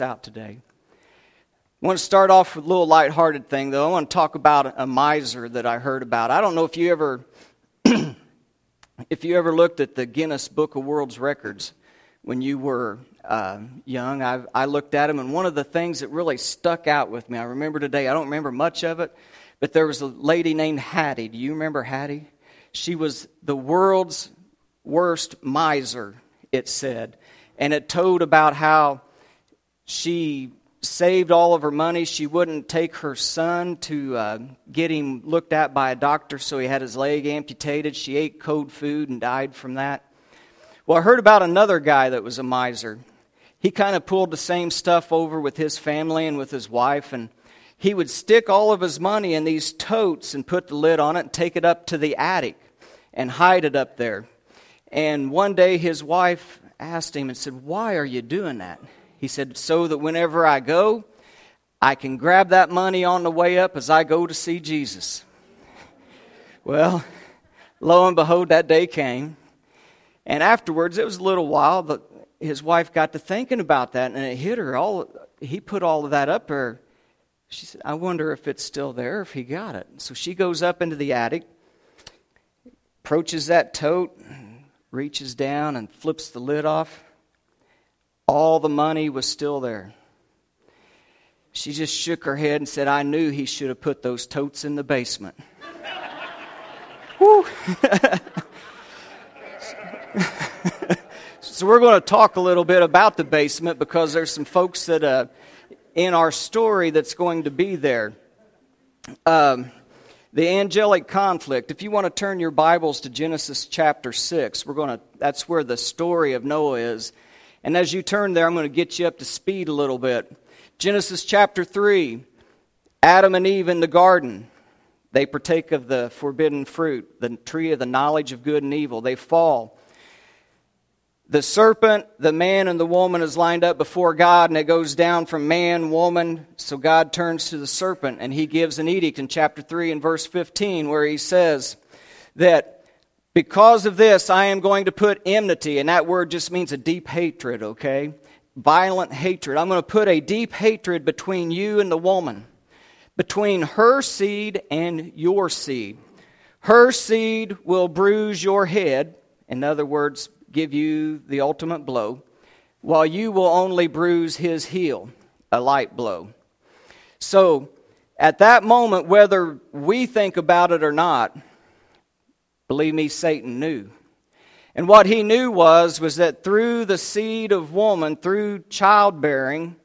out today. I want to start off with a little lighthearted thing, though. I want to talk about a miser that I heard about. I don't know if you ever, if you ever looked at the Guinness Book of World's Records when you were uh, young. I, I looked at them, and one of the things that really stuck out with me, I remember today. I don't remember much of it, but there was a lady named Hattie. Do you remember Hattie? She was the world's worst miser. It said, and it told about how she saved all of her money. She wouldn't take her son to uh, get him looked at by a doctor, so he had his leg amputated. She ate cold food and died from that. Well, I heard about another guy that was a miser. He kind of pulled the same stuff over with his family and with his wife, and he would stick all of his money in these totes and put the lid on it and take it up to the attic and hide it up there. And one day his wife asked him and said, Why are you doing that? He said, So that whenever I go, I can grab that money on the way up as I go to see Jesus. Well, lo and behold, that day came. And afterwards, it was a little while, but his wife got to thinking about that, and it hit her. All he put all of that up there. She said, "I wonder if it's still there, if he got it." So she goes up into the attic, approaches that tote, reaches down and flips the lid off. All the money was still there. She just shook her head and said, I knew he should have put those totes in the basement. So we're going to talk a little bit about the basement because there's some folks that uh, in our story that's going to be there. Um, the angelic conflict. If you want to turn your Bibles to Genesis chapter 6, we're going to that's where the story of Noah is. And as you turn there, I'm going to get you up to speed a little bit. Genesis chapter 3, Adam and Eve in the garden. They partake of the forbidden fruit, the tree of the knowledge of good and evil. They fall. The serpent, the man, and the woman is lined up before God, and it goes down from man, woman. So God turns to the serpent, and he gives an edict in chapter 3 and verse 15, where he says that because of this, I am going to put enmity, and that word just means a deep hatred, okay? Violent hatred. I'm going to put a deep hatred between you and the woman, between her seed and your seed. Her seed will bruise your head, in other words, give you the ultimate blow, while you will only bruise his heel, a light blow. So, at that moment, whether we think about it or not, Believe me, Satan knew. And what he knew was was that through the seed of woman, through childbearing,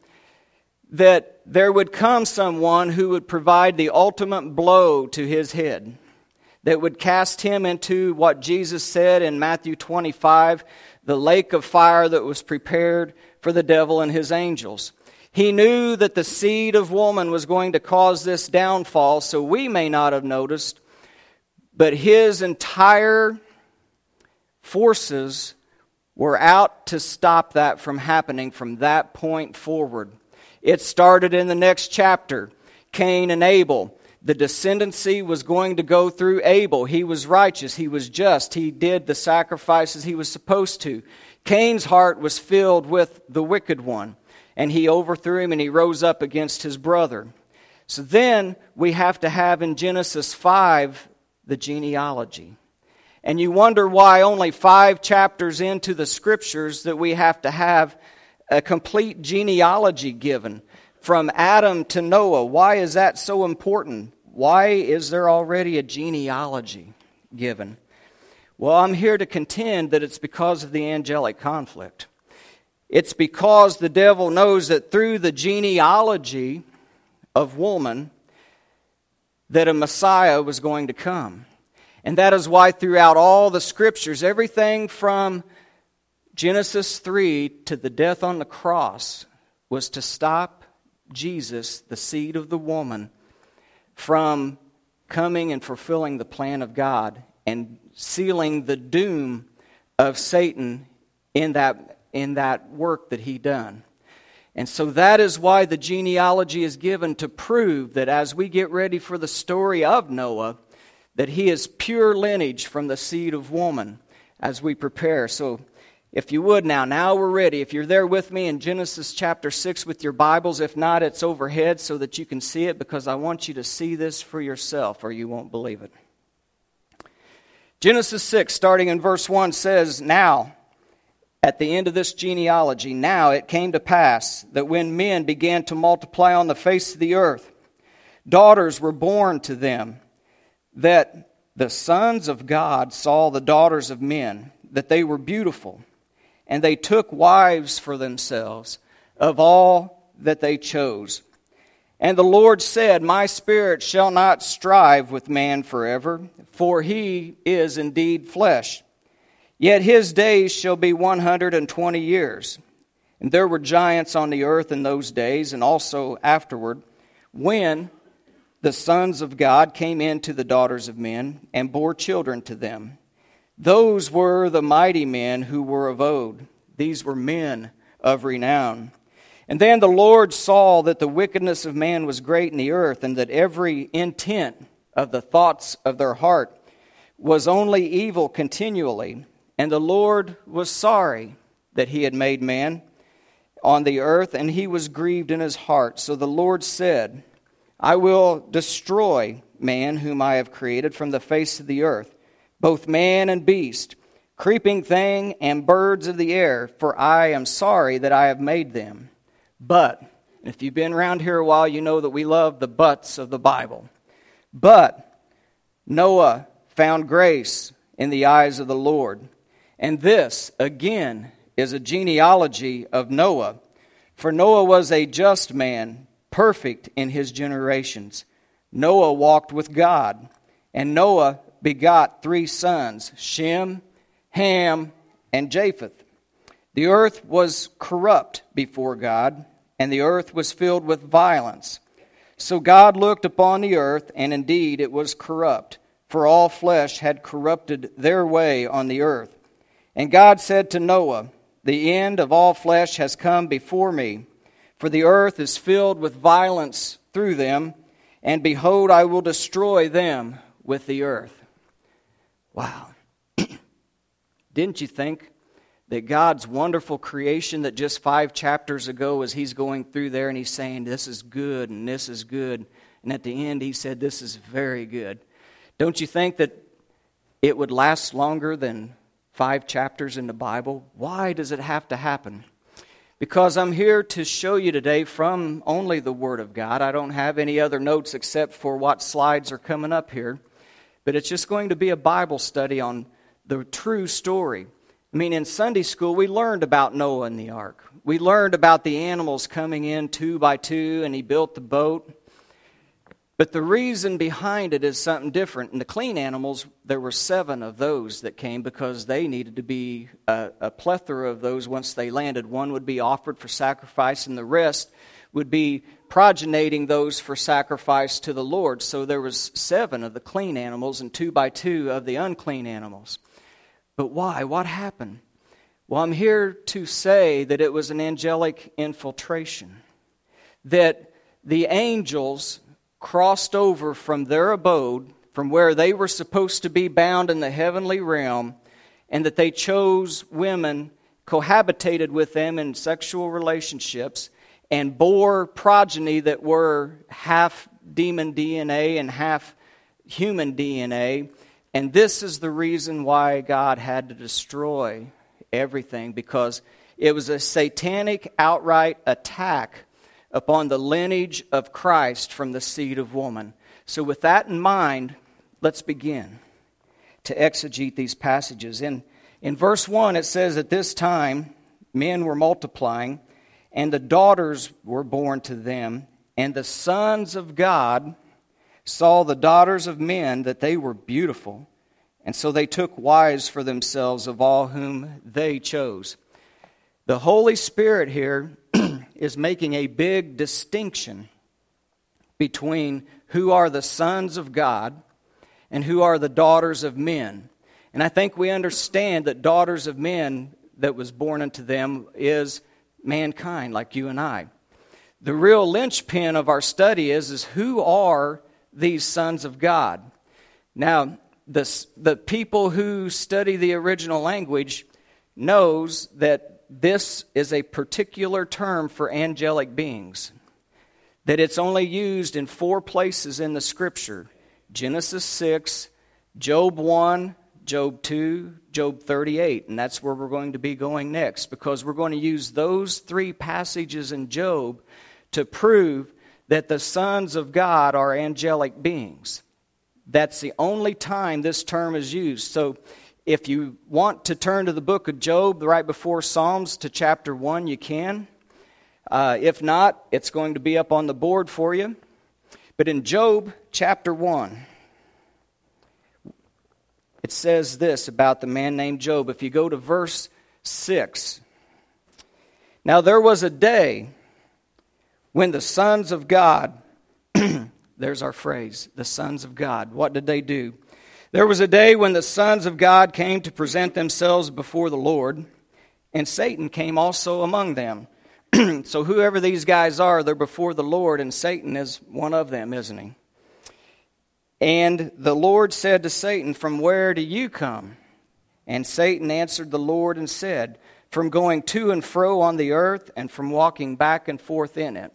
that there would come someone who would provide the ultimate blow to his head, that would cast him into what Jesus said in Matthew 25, the lake of fire that was prepared for the devil and his angels. He knew that the seed of woman was going to cause this downfall, so we may not have noticed, but his entire forces were out to stop that from happening from that point forward. It started in the next chapter Cain and Abel. The descendancy was going to go through Abel. He was righteous. He was just. He did the sacrifices he was supposed to. Cain's heart was filled with the wicked one, and he overthrew him and he rose up against his brother. So then we have to have in Genesis 5 the genealogy. And you wonder why only five chapters into the scriptures that we have to have a complete genealogy given from Adam to Noah. Why is that so important? Why is there already a genealogy given? Well, I'm here to contend that it's because of the angelic conflict. It's because the devil knows that through the genealogy of woman, that a Messiah was going to come. And that is why throughout all the scriptures, everything from Genesis 3 to the death on the cross was to stop Jesus, the seed of the woman, from coming and fulfilling the plan of God and sealing the doom of Satan in that, in that work that he done. And so that is why the genealogy is given to prove that as we get ready for the story of Noah, that he is pure lineage from the seed of woman as we prepare. So If you would now, now we're ready. If you're there with me in Genesis chapter 6 with your Bibles, if not, it's overhead so that you can see it because I want you to see this for yourself or you won't believe it. Genesis 6, starting in verse 1, says, Now, at the end of this genealogy, now it came to pass that when men began to multiply on the face of the earth, daughters were born to them, that the sons of God saw the daughters of men, that they were beautiful and they took wives for themselves of all that they chose. And the Lord said, My spirit shall not strive with man forever, for he is indeed flesh. Yet his days shall be one hundred and twenty years. And there were giants on the earth in those days, and also afterward, when the sons of God came in to the daughters of men and bore children to them. Those were the mighty men who were of old. These were men of renown. And then the Lord saw that the wickedness of man was great in the earth, and that every intent of the thoughts of their heart was only evil continually. And the Lord was sorry that he had made man on the earth, and he was grieved in his heart. So the Lord said, I will destroy man whom I have created from the face of the earth both man and beast, creeping thing and birds of the air, for I am sorry that I have made them. But, if you've been around here a while, you know that we love the buts of the Bible. But Noah found grace in the eyes of the Lord. And this, again, is a genealogy of Noah. For Noah was a just man, perfect in his generations. Noah walked with God, and Noah begot three sons Shem, Ham, and Japheth. The earth was corrupt before God, and the earth was filled with violence. So God looked upon the earth, and indeed it was corrupt, for all flesh had corrupted their way on the earth. And God said to Noah, The end of all flesh has come before me, for the earth is filled with violence through them, and behold, I will destroy them with the earth. Wow. Didn't you think that God's wonderful creation that just five chapters ago, as he's going through there and he's saying, This is good and this is good. And at the end, he said, This is very good. Don't you think that it would last longer than five chapters in the Bible? Why does it have to happen? Because I'm here to show you today from only the Word of God. I don't have any other notes except for what slides are coming up here but it's just going to be a Bible study on the true story. I mean, in Sunday school, we learned about Noah and the ark. We learned about the animals coming in two by two, and he built the boat. But the reason behind it is something different. In the clean animals, there were seven of those that came because they needed to be a, a plethora of those once they landed. One would be offered for sacrifice, and the rest would be progeniting those for sacrifice to the Lord. So there was seven of the clean animals and two by two of the unclean animals. But why? What happened? Well, I'm here to say that it was an angelic infiltration. That the angels crossed over from their abode, from where they were supposed to be bound in the heavenly realm, and that they chose women, cohabitated with them in sexual relationships, and bore progeny that were half demon DNA and half human DNA. And this is the reason why God had to destroy everything because it was a satanic outright attack upon the lineage of Christ from the seed of woman. So, with that in mind, let's begin to exegete these passages. In, in verse 1, it says, At this time, men were multiplying and the daughters were born to them. And the sons of God saw the daughters of men that they were beautiful. And so they took wives for themselves of all whom they chose. The Holy Spirit here is making a big distinction between who are the sons of God and who are the daughters of men. And I think we understand that daughters of men that was born unto them is mankind like you and I. The real linchpin of our study is, is who are these sons of God? Now, the, the people who study the original language knows that this is a particular term for angelic beings, that it's only used in four places in the scripture Genesis 6, Job 1, Job 2, Job 38. And that's where we're going to be going next because we're going to use those three passages in Job to prove that the sons of God are angelic beings. That's the only time this term is used. So if you want to turn to the book of Job right before Psalms to chapter 1, you can. Uh, if not, it's going to be up on the board for you. But in Job chapter 1, it says this about the man named Job. If you go to verse 6, now there was a day when the sons of God, there's our phrase, the sons of God, what did they do? There was a day when the sons of God came to present themselves before the Lord, and Satan came also among them. so, whoever these guys are, they're before the Lord, and Satan is one of them, isn't he? And the Lord said to Satan, From where do you come? And Satan answered the Lord and said, From going to and fro on the earth, and from walking back and forth in it.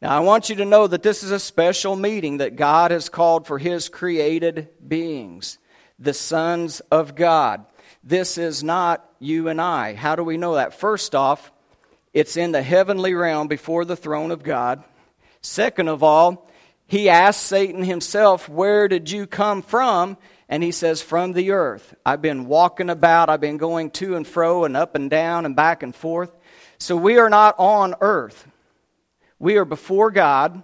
Now, I want you to know that this is a special meeting that God has called for His created beings, the sons of God. This is not you and I. How do we know that? First off, it's in the heavenly realm before the throne of God. Second of all, he asked Satan himself, Where did you come from? And he says, From the earth. I've been walking about, I've been going to and fro and up and down and back and forth. So we are not on earth. We are before God,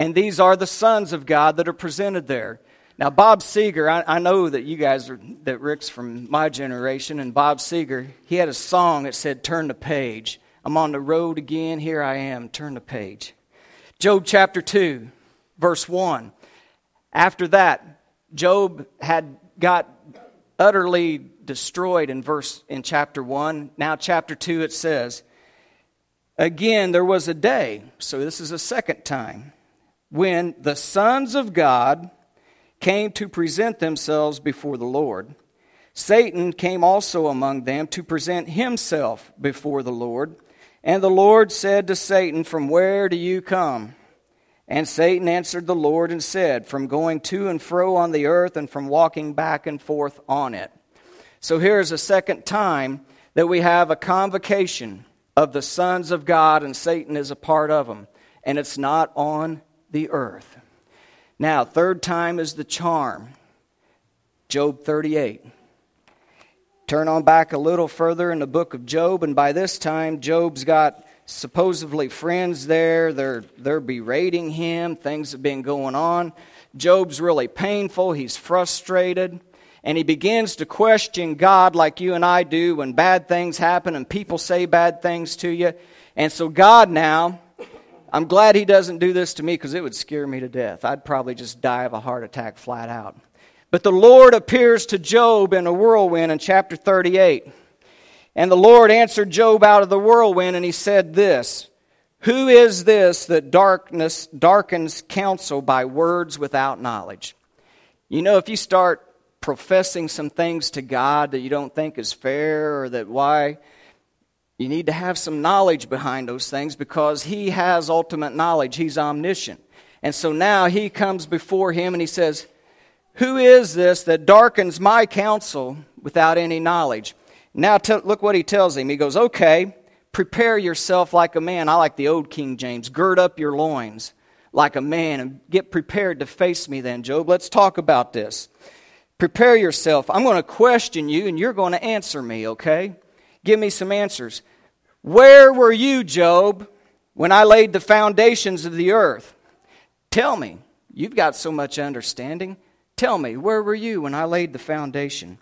and these are the sons of God that are presented there. Now, Bob Seger, I, I, know that you guys are, that Rick's from my generation, and Bob Seger, he had a song that said, Turn the page. I'm on the road again, here I am, turn the page. Job chapter 2, verse 1. After that, Job had got utterly destroyed in verse in chapter 1. Now chapter 2 it says, Again, there was a day, so this is a second time, when the sons of God came to present themselves before the Lord. Satan came also among them to present himself before the Lord. And the Lord said to Satan, From where do you come? And Satan answered the Lord and said, From going to and fro on the earth and from walking back and forth on it. So here's a second time that we have a convocation of the sons of God, and Satan is a part of them. And it's not on the earth. Now, third time is the charm. Job 38. Turn on back a little further in the book of Job, and by this time, Job's got supposedly friends there. They're, they're berating him. Things have been going on. Job's really painful. He's frustrated and he begins to question God like you and I do when bad things happen and people say bad things to you. And so, God now, I'm glad he doesn't do this to me because it would scare me to death. I'd probably just die of a heart attack flat out. But the Lord appears to Job in a whirlwind in chapter 38. And the Lord answered Job out of the whirlwind, and he said this Who is this that darkness darkens counsel by words without knowledge? You know, if you start professing some things to God that you don't think is fair or that why you need to have some knowledge behind those things because he has ultimate knowledge. He's omniscient. And so now he comes before him and he says, Who is this that darkens my counsel without any knowledge? Now t- look what he tells him. He goes, Okay, prepare yourself like a man. I like the old King James. Gird up your loins like a man and get prepared to face me then, Job. Let's talk about this. Prepare yourself. I'm going to question you and you're going to answer me, okay? Give me some answers. Where were you, Job, when I laid the foundations of the earth? Tell me. You've got so much understanding. Tell me, where were you when I laid the foundation?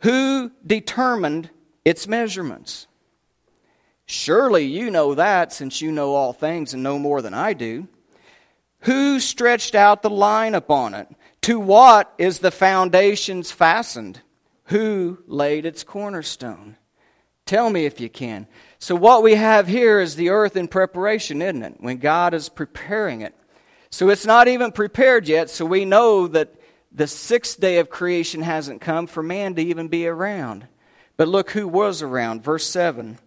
Who determined its measurements? Surely you know that since you know all things and know more than I do. Who stretched out the line upon it? To what is the foundations fastened? Who laid its cornerstone? Tell me if you can. So, what we have here is the earth in preparation, isn't it? When God is preparing it. So, it's not even prepared yet, so we know that the sixth day of creation hasn't come for man to even be around. But look who was around. Verse 7.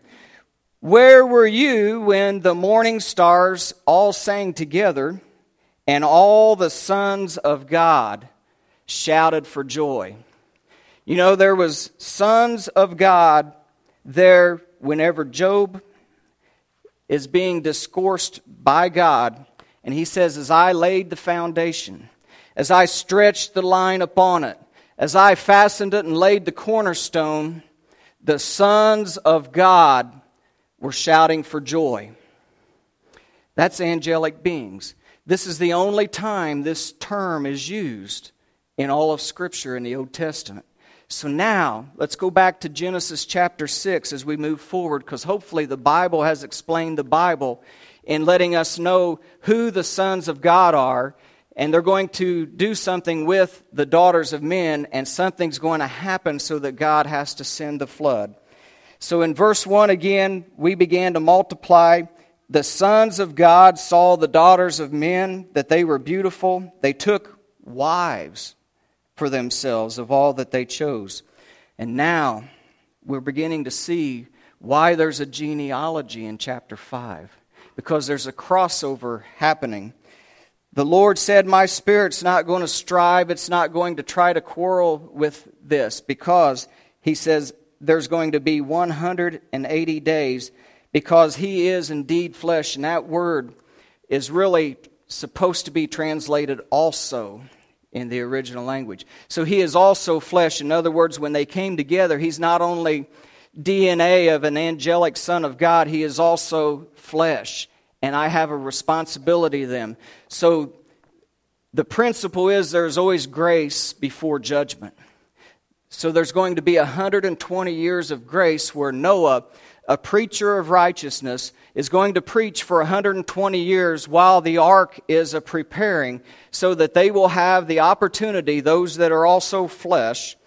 Where were you when the morning stars all sang together and all the sons of God shouted for joy? You know, there was sons of God there whenever Job is being discoursed by God. And he says, As I laid the foundation, as I stretched the line upon it, as I fastened it and laid the cornerstone, the sons of God were shouting for joy. That's angelic beings. This is the only time this term is used in all of Scripture in the Old Testament. So now, let's go back to Genesis chapter 6 as we move forward, because hopefully the Bible has explained the Bible in letting us know who the sons of God are. And they're going to do something with the daughters of men, and something's going to happen so that God has to send the flood. So in verse 1 again, we began to multiply. The sons of God saw the daughters of men, that they were beautiful. They took wives for themselves of all that they chose. And now we're beginning to see why there's a genealogy in chapter 5, because there's a crossover happening. The Lord said, My spirit's not going to strive, it's not going to try to quarrel with this, because He says there's going to be 180 days, because He is indeed flesh, and that word is really supposed to be translated also in the original language. So he is also flesh. In other words, when they came together, he's not only DNA of an angelic son of God, he is also flesh. And I have a responsibility to them. So the principle is there's always grace before judgment. So there's going to be 120 years of grace where Noah a preacher of righteousness is going to preach for 120 years while the ark is a preparing so that they will have the opportunity those that are also flesh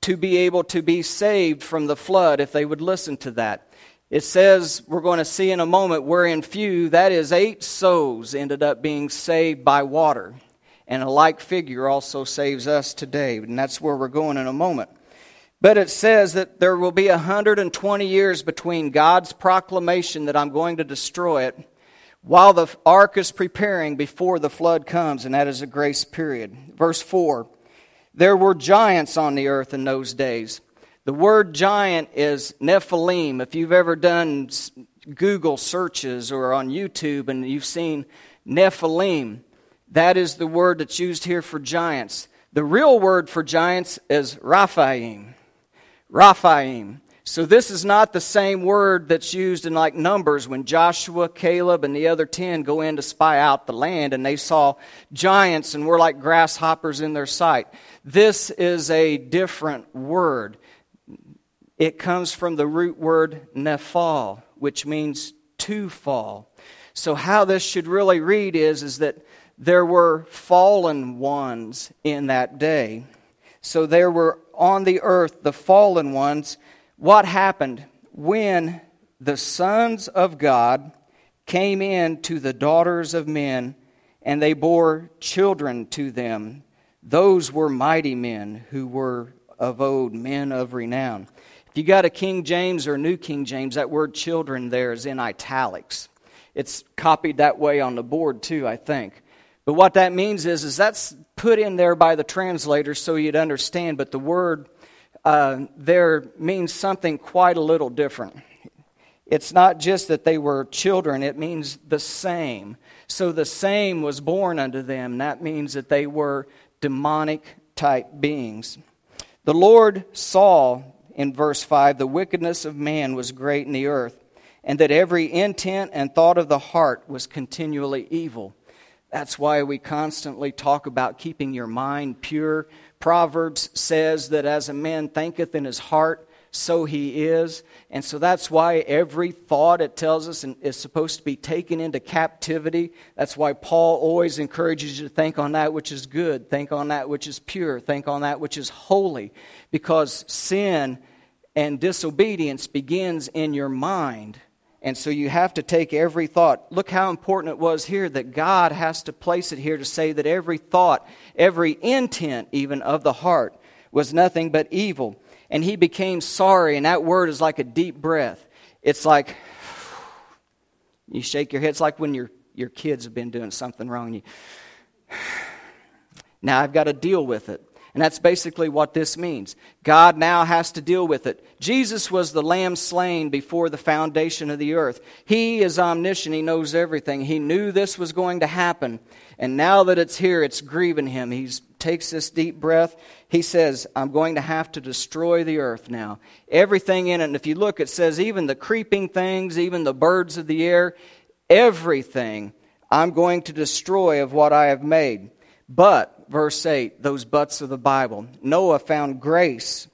to be able to be saved from the flood if they would listen to that. It says we're going to see in a moment wherein few that is eight souls ended up being saved by water. And a like figure also saves us today. And that's where we're going in a moment but it says that there will be 120 years between God's proclamation that I'm going to destroy it while the ark is preparing before the flood comes, and that is a grace period. Verse 4 There were giants on the earth in those days. The word giant is Nephilim. If you've ever done Google searches or on YouTube and you've seen Nephilim, that is the word that's used here for giants. The real word for giants is Raphaim. Raphaim. So this is not the same word that's used in like Numbers when Joshua, Caleb, and the other ten go in to spy out the land and they saw giants and were like grasshoppers in their sight. This is a different word. It comes from the root word nephal, which means to fall. So how this should really read is, is that there were fallen ones in that day. So there were on the earth, the fallen ones, what happened when the sons of God came in to the daughters of men and they bore children to them. Those were mighty men who were of old, men of renown. If you got a King James or New King James, that word children there is in italics. It's copied that way on the board too, I think. But what that means is, is that's put in there by the translator so you'd understand, but the word uh, there means something quite a little different. It's not just that they were children, it means the same. So the same was born unto them. That means that they were demonic type beings. The Lord saw in verse 5 the wickedness of man was great in the earth, and that every intent and thought of the heart was continually evil. That's why we constantly talk about keeping your mind pure. Proverbs says that as a man thinketh in his heart, so he is. And so that's why every thought, it tells us, is supposed to be taken into captivity. That's why Paul always encourages you to think on that which is good, think on that which is pure, think on that which is holy. Because sin and disobedience begins in your mind. And so you have to take every thought. Look how important it was here that God has to place it here to say that every thought, every intent even of the heart was nothing but evil. and he became sorry. And that word is like a deep breath. It's like you shake your head. It's like when your, your kids have been doing something wrong. You, now I've got to deal with it. And that's basically what this means. God now has to deal with it. Jesus was the lamb slain before the foundation of the earth. He is omniscient. He knows everything. He knew this was going to happen. And now that it's here, it's grieving him. He takes this deep breath. He says, I'm going to have to destroy the earth now. Everything in it. And if you look, it says, even the creeping things, even the birds of the air, everything I'm going to destroy of what I have made. But verse 8, those buts of the Bible. Noah found grace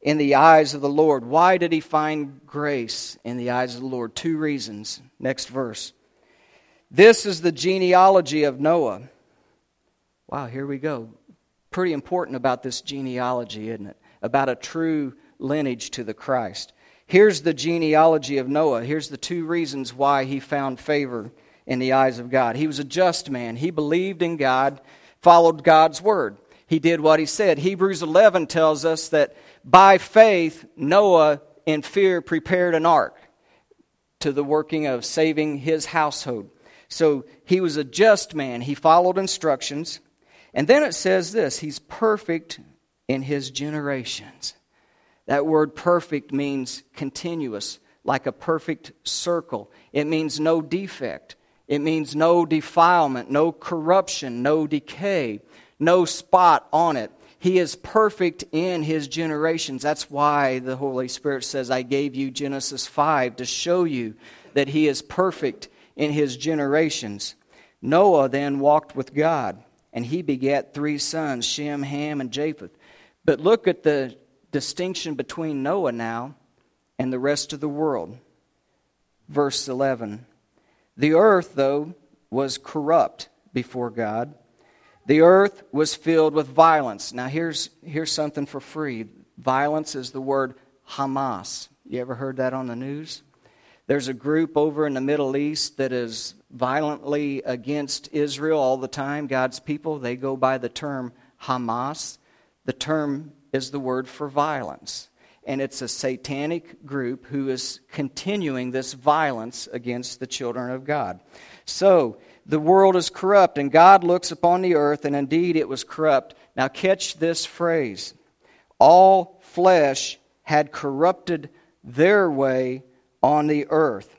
in the eyes of the Lord. Why did he find grace in the eyes of the Lord? Two reasons. Next verse. This is the genealogy of Noah. Wow, here we go. Pretty important about this genealogy, isn't it? About a true lineage to the Christ. Here's the genealogy of Noah. Here's the two reasons why he found favor in the eyes of God. He was a just man. He believed in God followed God's word. He did what he said. Hebrews 11 tells us that by faith, Noah in fear prepared an ark to the working of saving his household. So he was a just man. He followed instructions. And then it says this He's perfect in his generations. That word perfect means continuous, like a perfect circle. It means no defect. It means no defilement, no corruption, no decay, no spot on it. He is perfect in his generations. That's why the Holy Spirit says, I gave you Genesis 5 to show you that he is perfect in his generations. Noah then walked with God, and he begat three sons Shem, Ham, and Japheth. But look at the distinction between Noah now and the rest of the world. Verse 11. The earth, though, was corrupt before God. The earth was filled with violence. Now, here's, here's something for free. Violence is the word Hamas. You ever heard that on the news? There's a group over in the Middle East that is violently against Israel all the time, God's people. They go by the term Hamas. The term is the word for violence and it's a satanic group who is continuing this violence against the children of God. So, the world is corrupt, and God looks upon the earth, and indeed it was corrupt. Now, catch this phrase all flesh had corrupted their way on the earth.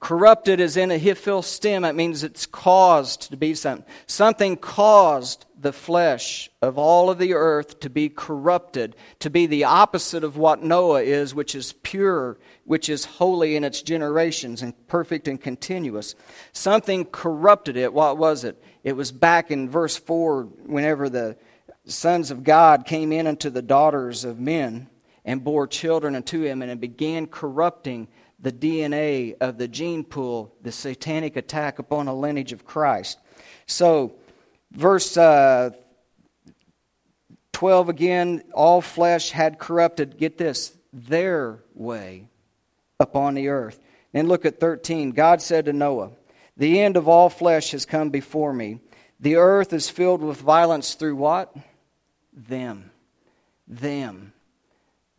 Corrupted is in a hiphil stem. It means it's caused to be something. Something caused the flesh of all of the earth to be corrupted, to be the opposite of what Noah is, which is pure, which is holy in its generations and perfect and continuous. Something corrupted it. What was it? It was back in verse 4 whenever the sons of God came in unto the daughters of men and bore children unto him and began corrupting the DNA of the gene pool, the satanic attack upon a lineage of Christ. So, verse uh, 12 again, all flesh had corrupted, get this, their way upon the earth. Then look at 13. God said to Noah, The end of all flesh has come before me. The earth is filled with violence through what? Them. Them.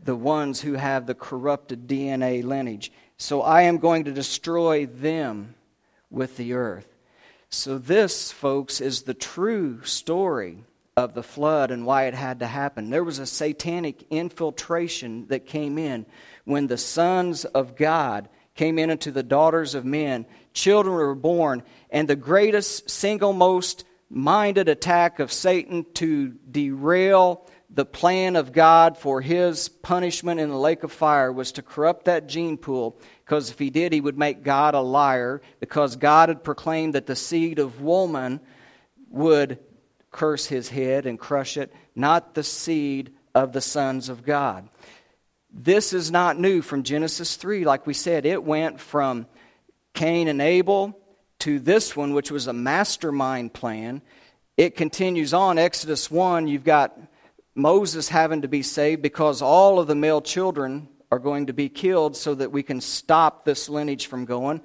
The ones who have the corrupted DNA lineage. So I am going to destroy them with the earth. So, this, folks, is the true story of the flood and why it had to happen. There was a satanic infiltration that came in when the sons of God came in into the daughters of men. Children were born, and the greatest, single most minded attack of Satan to derail the plan of God for his punishment in the lake of fire was to corrupt that gene pool, because if he did, he would make God a liar, because God had proclaimed that the seed of woman would curse his head and crush it, not the seed of the sons of God. This is not new from Genesis 3. Like we said, it went from Cain and Abel to this one, which was a mastermind plan. It continues on. Exodus 1, you've got Moses having to be saved because all of the male children are going to be killed so that we can stop this lineage from going.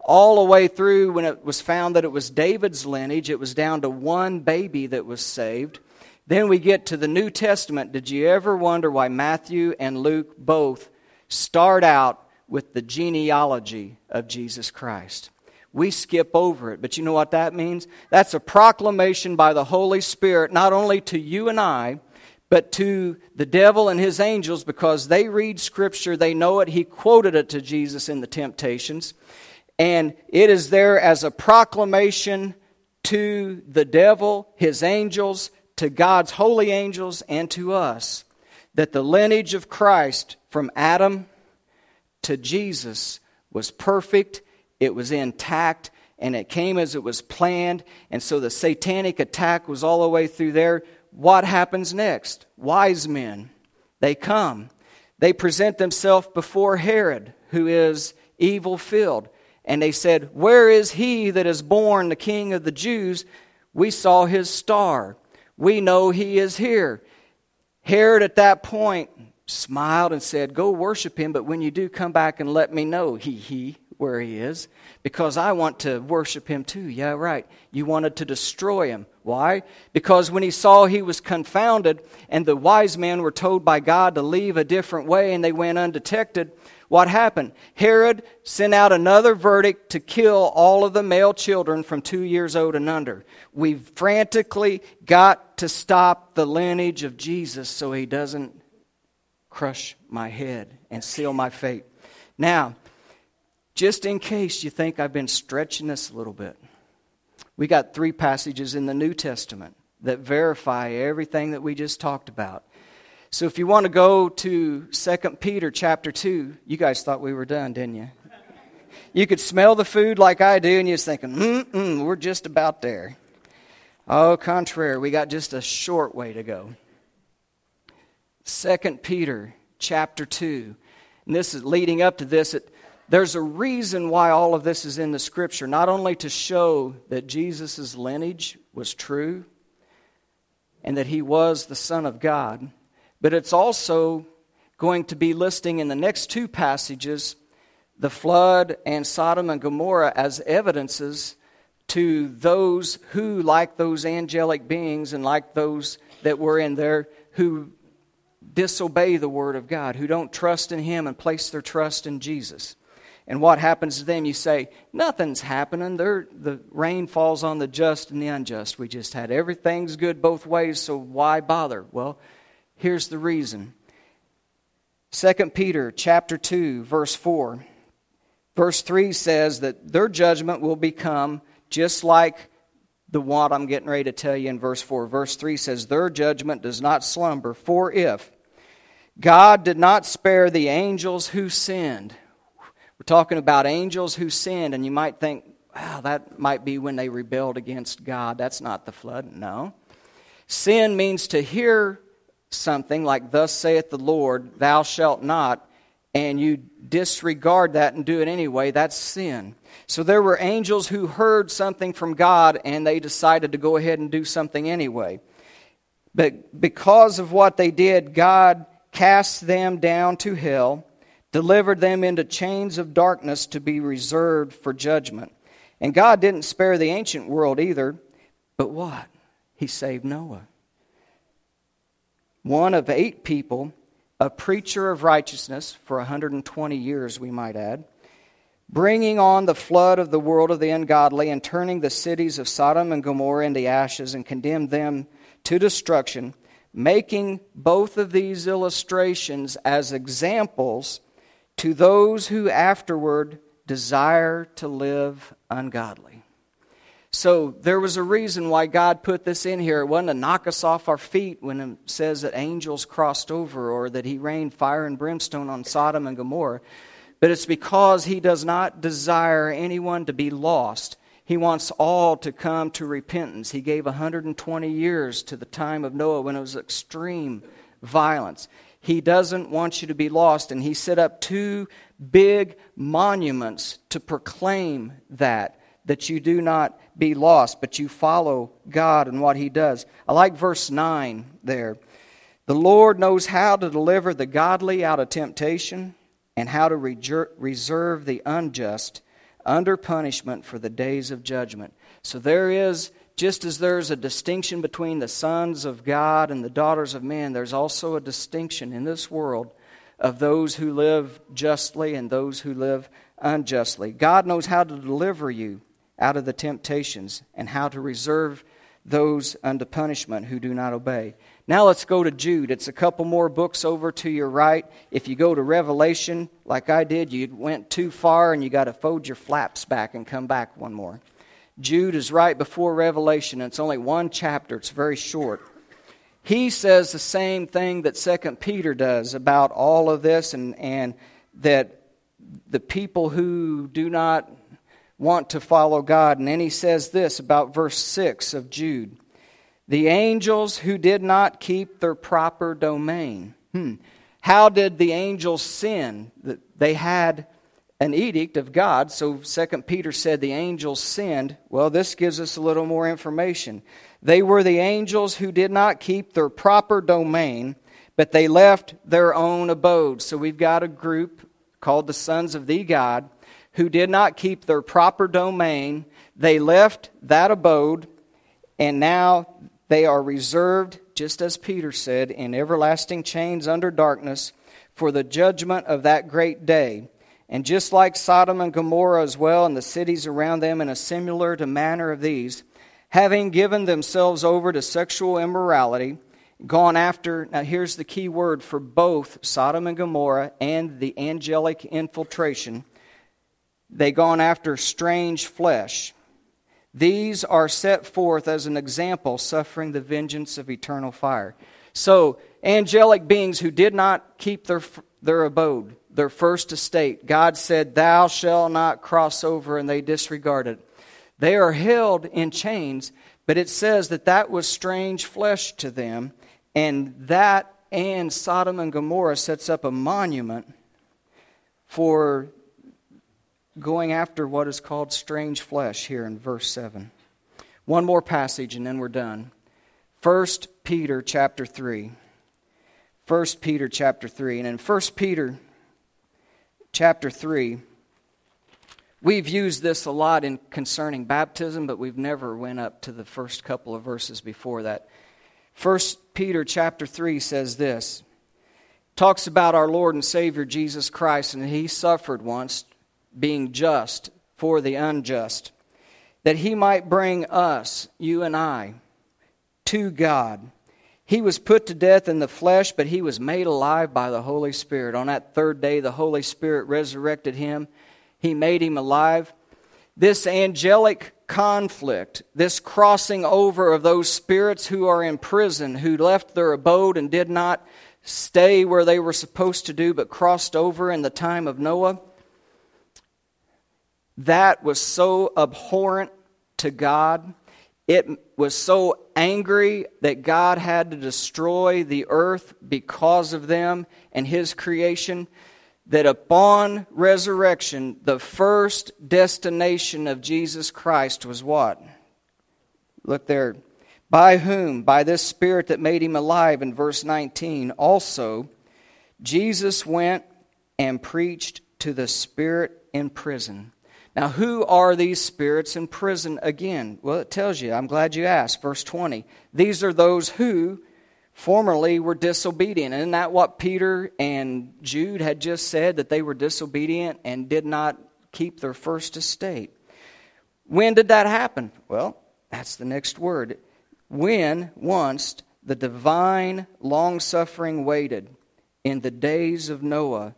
All the way through, when it was found that it was David's lineage, it was down to one baby that was saved. Then we get to the New Testament. Did you ever wonder why Matthew and Luke both start out with the genealogy of Jesus Christ? We skip over it, but you know what that means? That's a proclamation by the Holy Spirit, not only to you and I, but to the devil and his angels because they read Scripture, they know it. He quoted it to Jesus in the temptations. And it is there as a proclamation to the devil, his angels, to God's holy angels, and to us that the lineage of Christ from Adam to Jesus was perfect, it was intact, and it came as it was planned. And so the satanic attack was all the way through there what happens next? Wise men, they come. They present themselves before Herod, who is evil filled. And they said, Where is he that is born the king of the Jews? We saw his star. We know he is here. Herod at that point smiled and said, Go worship him, but when you do, come back and let me know. He, he where he is because I want to worship him too. Yeah, right. You wanted to destroy him. Why? Because when he saw he was confounded and the wise men were told by God to leave a different way and they went undetected, what happened? Herod sent out another verdict to kill all of the male children from two years old and under. We've frantically got to stop the lineage of Jesus so he doesn't crush my head and seal my fate. Now, just in case you think I've been stretching this a little bit. We got three passages in the New Testament that verify everything that we just talked about. So if you want to go to 2 Peter chapter 2, you guys thought we were done, didn't you? You could smell the food like I do, and you're thinking, mm we're just about there. Au contraire, we got just a short way to go. 2 Peter chapter 2. And this is leading up to this. It, there's a reason why all of this is in the scripture, not only to show that Jesus' lineage was true and that he was the Son of God, but it's also going to be listing in the next two passages the flood and Sodom and Gomorrah as evidences to those who, like those angelic beings and like those that were in there, who disobey the Word of God, who don't trust in Him and place their trust in Jesus. And what happens to them? You say, nothing's happening. They're, the rain falls on the just and the unjust. We just had everything's good both ways, so why bother? Well, here's the reason. 2 Peter chapter 2 verse 4 verse 3 says that their judgment will become just like the one I'm getting ready to tell you in verse 4 verse 3 says their judgment does not slumber for if God did not spare the angels who sinned talking about angels who sinned, and you might think, wow, that might be when they rebelled against God. That's not the flood. No. Sin means to hear something like, Thus saith the Lord, thou shalt not, and you disregard that and do it anyway. That's sin. So there were angels who heard something from God and they decided to go ahead and do something anyway. But because of what they did, God cast them down to hell delivered them into chains of darkness to be reserved for judgment. And God didn't spare the ancient world either, but what? He saved Noah. One of eight people, a preacher of righteousness for 120 years, we might add, bringing on the flood of the world of the ungodly and turning the cities of Sodom and Gomorrah into ashes and condemned them to destruction, making both of these illustrations as examples to those who afterward desire to live ungodly. So there was a reason why God put this in here. It wasn't to knock us off our feet when it says that angels crossed over or that he rained fire and brimstone on Sodom and Gomorrah. But it's because he does not desire anyone to be lost. He wants all to come to repentance. He gave 120 years to the time of Noah when it was extreme violence. He doesn't want you to be lost. And he set up two big monuments to proclaim that, that you do not be lost, but you follow God and what he does. I like verse 9 there. The Lord knows how to deliver the godly out of temptation and how to reserve the unjust under punishment for the days of judgment. So there is just as there's a distinction between the sons of God and the daughters of men, there's also a distinction in this world of those who live justly and those who live unjustly. God knows how to deliver you out of the temptations and how to reserve those unto punishment who do not obey. Now let's go to Jude. It's a couple more books over to your right. If you go to Revelation, like I did, you went too far and you got to fold your flaps back and come back one more. Jude is right before Revelation. It's only one chapter, it's very short. He says the same thing that Second Peter does about all of this, and, and that the people who do not want to follow God. And then he says this about verse 6 of Jude the angels who did not keep their proper domain. Hmm. How did the angels sin? They had an edict of God. So Second Peter said the angels sinned. Well, this gives us a little more information. They were the angels who did not keep their proper domain, but they left their own abode. So we've got a group called the sons of the God who did not keep their proper domain. They left that abode, and now they are reserved, just as Peter said, in everlasting chains under darkness for the judgment of that great day. And just like Sodom and Gomorrah as well, and the cities around them, in a similar to manner of these, having given themselves over to sexual immorality, gone after, now here's the key word for both Sodom and Gomorrah and the angelic infiltration, they gone after strange flesh these are set forth as an example, suffering the vengeance of eternal fire. So, angelic beings who did not keep their, their abode, their first estate, God said, Thou shalt not cross over, and they disregarded. They are held in chains, but it says that that was strange flesh to them, and that and Sodom and Gomorrah sets up a monument for going after what is called strange flesh here in verse 7. One more passage and then we're done. 1 Peter chapter 3. 1 Peter chapter 3. And in 1 Peter chapter 3, we've used this a lot in concerning baptism, but we've never went up to the first couple of verses before that. 1 Peter chapter 3 says this. Talks about our Lord and Savior Jesus Christ, and he suffered once being just for the unjust, that he might bring us, you and I, to God. He was put to death in the flesh, but he was made alive by the Holy Spirit. On that third day, the Holy Spirit resurrected him. He made him alive. This angelic conflict, this crossing over of those spirits who are in prison, who left their abode and did not stay where they were supposed to do, but crossed over in the time of Noah, that was so abhorrent to God. It was so angry that God had to destroy the earth because of them and His creation that upon resurrection, the first destination of Jesus Christ was what? Look there. By whom? By this Spirit that made him alive in verse 19. Also, Jesus went and preached to the spirit in prison now, who are these spirits in prison again? Well, it tells you. I'm glad you asked. Verse 20. These are those who formerly were disobedient. Isn't that what Peter and Jude had just said? That they were disobedient and did not keep their first estate. When did that happen? Well, that's the next word. When once the divine long suffering waited in the days of Noah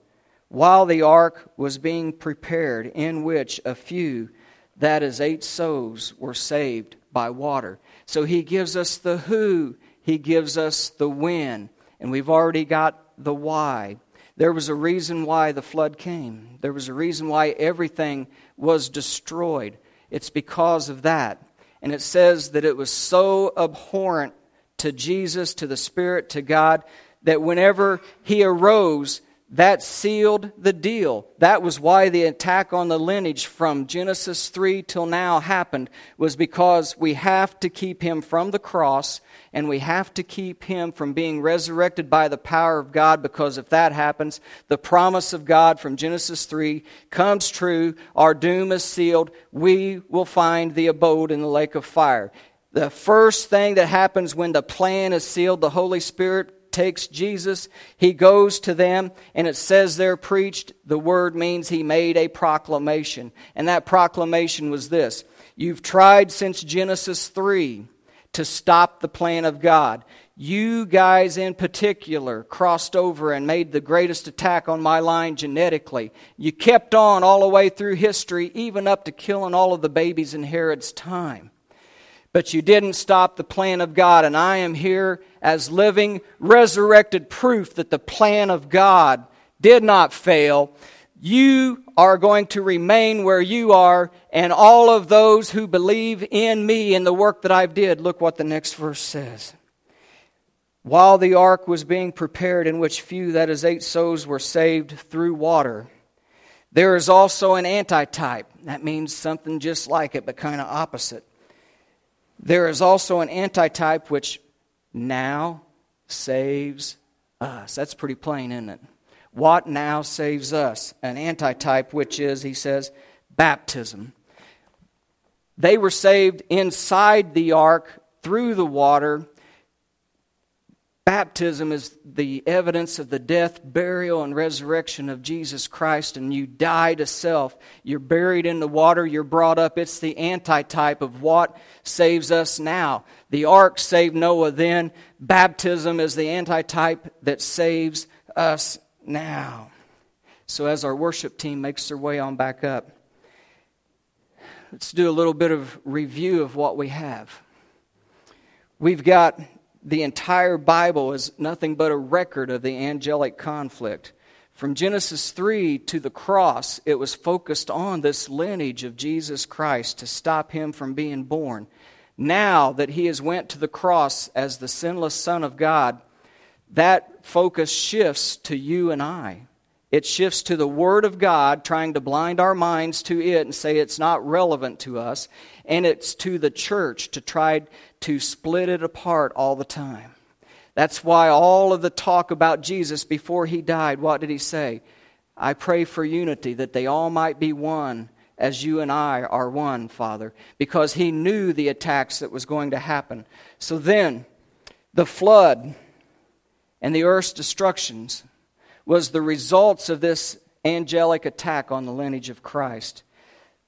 while the ark was being prepared, in which a few, that is, eight souls, were saved by water. So he gives us the who, he gives us the when, and we've already got the why. There was a reason why the flood came, there was a reason why everything was destroyed. It's because of that. And it says that it was so abhorrent to Jesus, to the Spirit, to God, that whenever he arose, that sealed the deal. That was why the attack on the lineage from Genesis 3 till now happened, was because we have to keep him from the cross and we have to keep him from being resurrected by the power of God because if that happens, the promise of God from Genesis 3 comes true. Our doom is sealed. We will find the abode in the lake of fire. The first thing that happens when the plan is sealed, the Holy Spirit takes Jesus, he goes to them, and it says there preached, the word means he made a proclamation. And that proclamation was this You've tried since Genesis 3 to stop the plan of God. You guys in particular crossed over and made the greatest attack on my line genetically. You kept on all the way through history, even up to killing all of the babies in Herod's time. But you didn't stop the plan of God, and I am here as living, resurrected proof that the plan of God did not fail. You are going to remain where you are, and all of those who believe in me and the work that I've did. Look what the next verse says. While the ark was being prepared, in which few, that is, eight souls, were saved through water, there is also an antitype. That means something just like it, but kind of opposite. There is also an antitype which now saves us. That's pretty plain, isn't it? What now saves us? An antitype, which is, he says, baptism. They were saved inside the ark through the water Baptism is the evidence of the death, burial, and resurrection of Jesus Christ, and you die to self. You're buried in the water, you're brought up. It's the antitype of what saves us now. The ark saved Noah then. Baptism is the antitype that saves us now. So, as our worship team makes their way on back up, let's do a little bit of review of what we have. We've got the entire Bible is nothing but a record of the angelic conflict. From Genesis 3 to the cross, it was focused on this lineage of Jesus Christ to stop him from being born. Now that he has went to the cross as the sinless son of God, that focus shifts to you and I. It shifts to the Word of God, trying to blind our minds to it and say it's not relevant to us. And it's to the church to try to split it apart all the time. That's why all of the talk about Jesus before he died, what did he say? I pray for unity, that they all might be one as you and I are one, Father, because he knew the attacks that was going to happen. So then, the flood and the earth's destructions was the results of this angelic attack on the lineage of Christ.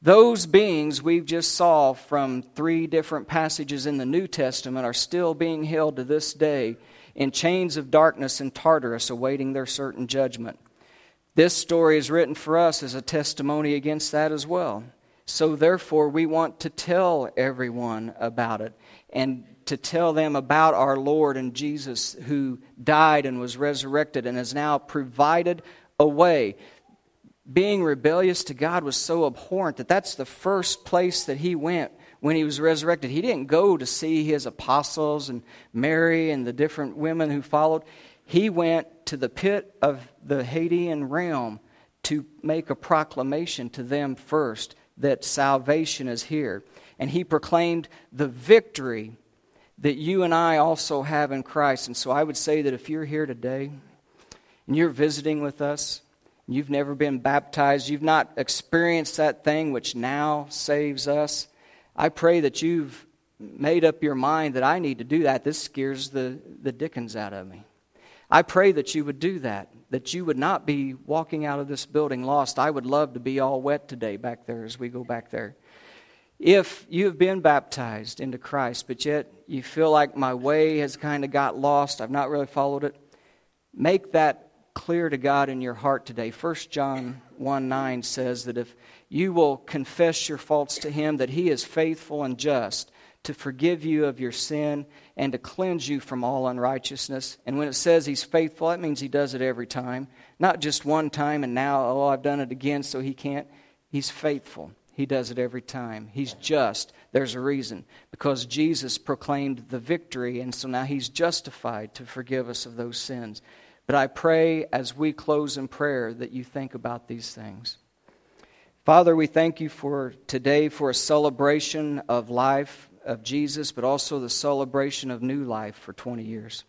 Those beings we've just saw from three different passages in the New Testament are still being held to this day in chains of darkness in Tartarus awaiting their certain judgment. This story is written for us as a testimony against that as well. So, therefore, we want to tell everyone about it and to tell them about our Lord and Jesus who died and was resurrected and has now provided a way. Being rebellious to God was so abhorrent that that's the first place that he went when he was resurrected. He didn't go to see his apostles and Mary and the different women who followed. He went to the pit of the Hadean realm to make a proclamation to them first that salvation is here. And he proclaimed the victory that you and I also have in Christ. And so I would say that if you're here today and you're visiting with us, you've never been baptized, you've not experienced that thing which now saves us, I pray that you've made up your mind that I need to do that. This scares the, the dickens out of me. I pray that you would do that, that you would not be walking out of this building lost. I would love to be all wet today back there as we go back there. If you have been baptized into Christ, but yet you feel like my way has kind of got lost, I've not really followed it, make that clear to God in your heart today. 1 John 1 9 says that if you will confess your faults to Him, that He is faithful and just to forgive you of your sin and to cleanse you from all unrighteousness. And when it says He's faithful, that means He does it every time. Not just one time and now, oh, I've done it again, so He can't. He's faithful. He does it every time. He's just. There's a reason. Because Jesus proclaimed the victory, and so now He's justified to forgive us of those sins. But I pray as we close in prayer that you think about these things. Father, we thank you for today for a celebration of life of Jesus, but also the celebration of new life for 20 years.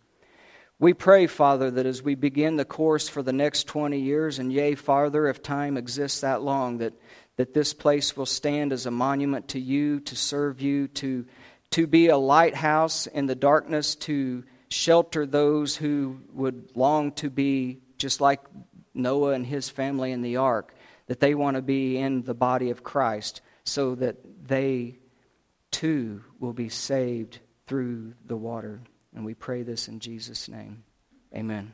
We pray, Father, that as we begin the course for the next 20 years, and yea, farther, if time exists that long, that that this place will stand as a monument to you, to serve you, to, to be a lighthouse in the darkness, to shelter those who would long to be just like Noah and his family in the ark, that they want to be in the body of Christ so that they too will be saved through the water. And we pray this in Jesus' name. Amen.